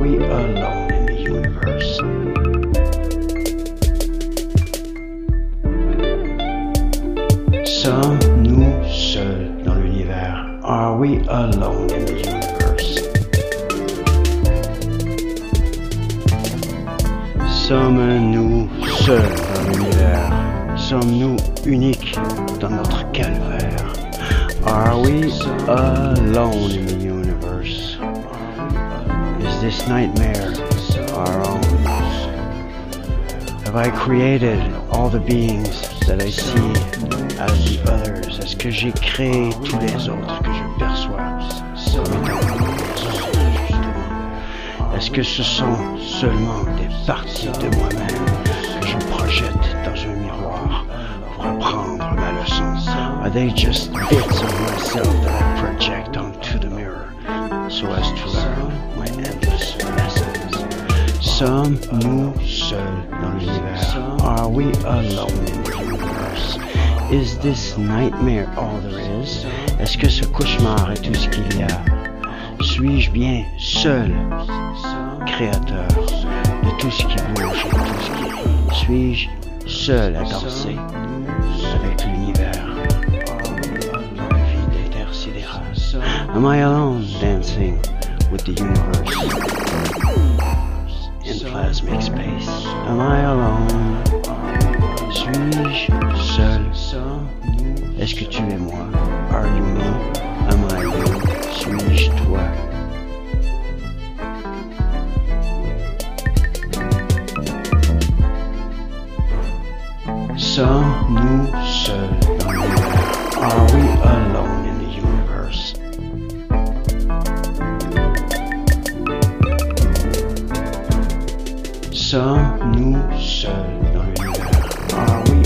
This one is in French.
we alone in the universe? Sommes-nous seuls dans l'univers? Are we alone in the universe? Sommes-nous seuls dans l'univers? Sommes-nous uniques dans notre calvaire? Are we alone in the universe? Is this nightmare our own? Have I created all the beings that I see as the others? Est-ce que j'ai créé tous les autres que je perçois? Est-ce que ce sont seulement des parties de moi-même que je projette dans un miroir pour apprendre ma leçon? Are they just bits of myself that I project onto the mirror so as to learn my lessons? Sommes-nous seuls dans l'univers? Are we alone in the universe? Is this nightmare all there is? Est-ce que ce cauchemar est tout ce qu'il y a? Suis-je bien seul, créateur de tout ce qui bouge et de tout ce qui rit? Suis-je seul à danser avec l'univers? Am I alone dancing with the universe? Am I alone? Suis-je seul? Est-ce que tu es moi? Are you me? Am I you? Suis-je toi? Sommes-nous seuls dans l'univers? Are we alone in the universe? Sommes-nous seuls dans l'univers? Are we alone